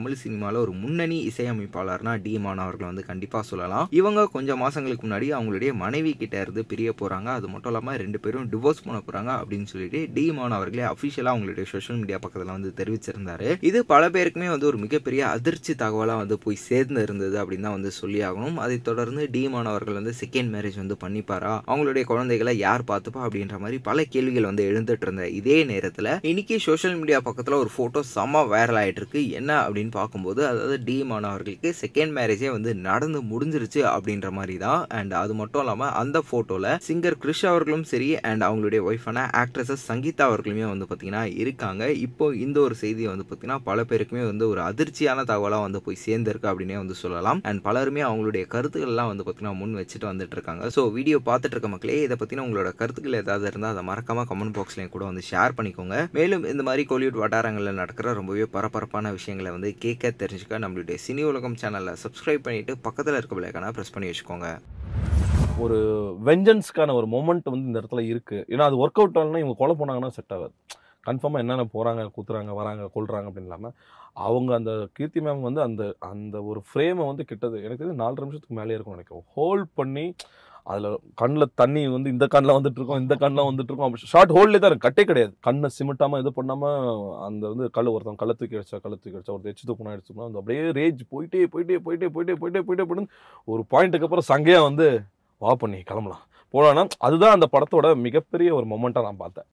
தமிழ் சினிமாவில் ஒரு முன்னணி இசையமைப்பாளர்னா டி மான் அவர்களை வந்து கண்டிப்பாக சொல்லலாம். இவங்க கொஞ்சம் மாதங்களுக்கு முன்னாடி அவங்களுடைய மனைவி கிட்ட இருந்து பிரிய போகிறாங்க அது மட்டும் இல்லாமல் ரெண்டு பேரும் டிவோர்ஸ் பண்ண போகிறாங்க அப்படின்னு சொல்லிட்டு டி மான் அவர்களே அஃபிஷியலாக அவங்களுடைய சோஷியல் மீடியா பக்கத்தில் வந்து தெரிவிச்சிருந்தாரு. இது பல பேருக்குமே வந்து ஒரு மிகப்பெரிய அதிர்ச்சி தகவலாக வந்து போய் சேர்ந்து இருந்தது அப்படின்னு தான் வந்து சொல்லி ஆகணும். அதை தொடர்ந்து டி மான் அவர்கள் வந்து செகண்ட் மேரேஜ் வந்து பண்ணிப்பாரா? அவங்களுடைய குழந்தைகளை யார் பார்த்துப்பா? அப்படின்ற மாதிரி பல கேள்விகள் வந்து எழுந்துட்டு இருந்த இதே நேரத்தில் இன்னைக்கு சோஷியல் மீடியா பக்கத்தில் ஒரு ஃபோட்டோ செம்ம வைரல் ஆயிட்டு இருக்கு. என்ன அப்படின்னு பார்க்கும்போது அதாவது டி மான் அவர்களுக்கு செகண்ட் மேரேஜே வந்து நடந்து முடிஞ்சிருச்சு அப்படின்ற மாதிரி தான் அண்ட் அது மட்டும் இல்லாமல் அந்த ஃபோட்டோவில் சிங்கர் கிருஷ் அவர்களும் சரி அண்ட் அவங்களுடைய ஒய்ஃபான ஆக்ட்ரஸஸ் சங்கீதா அவர்களுமே வந்து பார்த்தீங்கன்னா இருக்காங்க. இப்போ இந்த ஒரு செய்தியை வந்து பார்த்தீங்கன்னா பல பேருக்குமே வந்து ஒரு அதிர்ச்சியான தகவலாக வந்து போய் சேர்ந்திருக்கு அப்படின்னே வந்து சொல்லலாம். அண்ட் பலருமே அவங்களுடைய கருத்துக்கள்லாம் வந்து பார்த்தீங்கன்னா முன் வச்சுட்டு வந்துட்டு இருக்காங்க. ஸோ வீடியோ பார்த்துட்டு இருக்க மக்களே இதை பற்றின உங்களோட கருத்துக்கள் ஏதாவது இருந்தால் அதை மறக்காம கமெண்ட் பாக்ஸ்லையும் கூட வந்து ஷேர் பண்ணிக்கோங்க. மேலும் இந்த மாதிரி கோலிவுட் வட்டாரங்களில் நடக்கிற ரொம்பவே பரபரப்பான விஷயங்களை வந்து கேட்க தெரிஞ்சுக்க நம்மளுடைய சினி உலகம் சேனலை சப்ஸ்கிரைப் பண்ணிட்டு பக்கத்தில் இருக்க பிள்ளைக்கான ப்ரெஸ் பண்ணி வச்சுக்கோங்க. ஒரு வெஞ்சன்ஸ்க்கான ஒரு மொமெண்ட் வந்து இந்த இடத்துல இருக்குது ஏன்னா அது ஒர்க் அவுட் ஆகலன்னா இவங்க கொலை போனாங்கன்னா செட் ஆகாது. கன்ஃபார்மாக என்னென்ன போகிறாங்க குத்துறாங்க வராங்க கொள்றாங்க அப்படின்னு இல்லாமல் அவங்க அந்த கீர்த்தி மேம் வந்து அந்த அந்த ஒரு ஃப்ரேமை வந்து கிட்டது. எனக்கு தெரிஞ்சு நாலு நிமிஷத்துக்கு மேலே இருக்கும் நினைக்கும் ஹோல்ட் பண்ணி அதில் கண்ணில் தண்ணி வந்து இந்த கண்ணில் வந்துட்டு இருக்கோம் இந்த கண்ணில் வந்துட்டு இருக்கோம் ஷார்ட் ஹோல்ட்லேயே தான் இருக்கு. கட்டே கிடையாது. கண்ணை சிமிட்டாமல் இது பண்ணாமல் அந்த வந்து கல் ஒருத்தன் கள்ள தூக்கி அடிச்சா கள்ள தூக்கி அடிச்சா ஒரு எச்சு தூக்கணும் அடிச்சுக்கணும் அந்த அப்படியே ரேஜ் போயிட்டே போயிட்டே போயிட்டே போயிட்டே போயிட்டே போயிட்டே போயிட்டு ஒரு பாயிண்ட்டுக்கு அப்புறம் சங்கையாக வந்து வா பண்ணி கிளம்பலாம். போனான்னா அதுதான் அந்த படத்தோட மிகப்பெரிய ஒரு மொமெண்ட்டாக நான் பார்த்தேன்.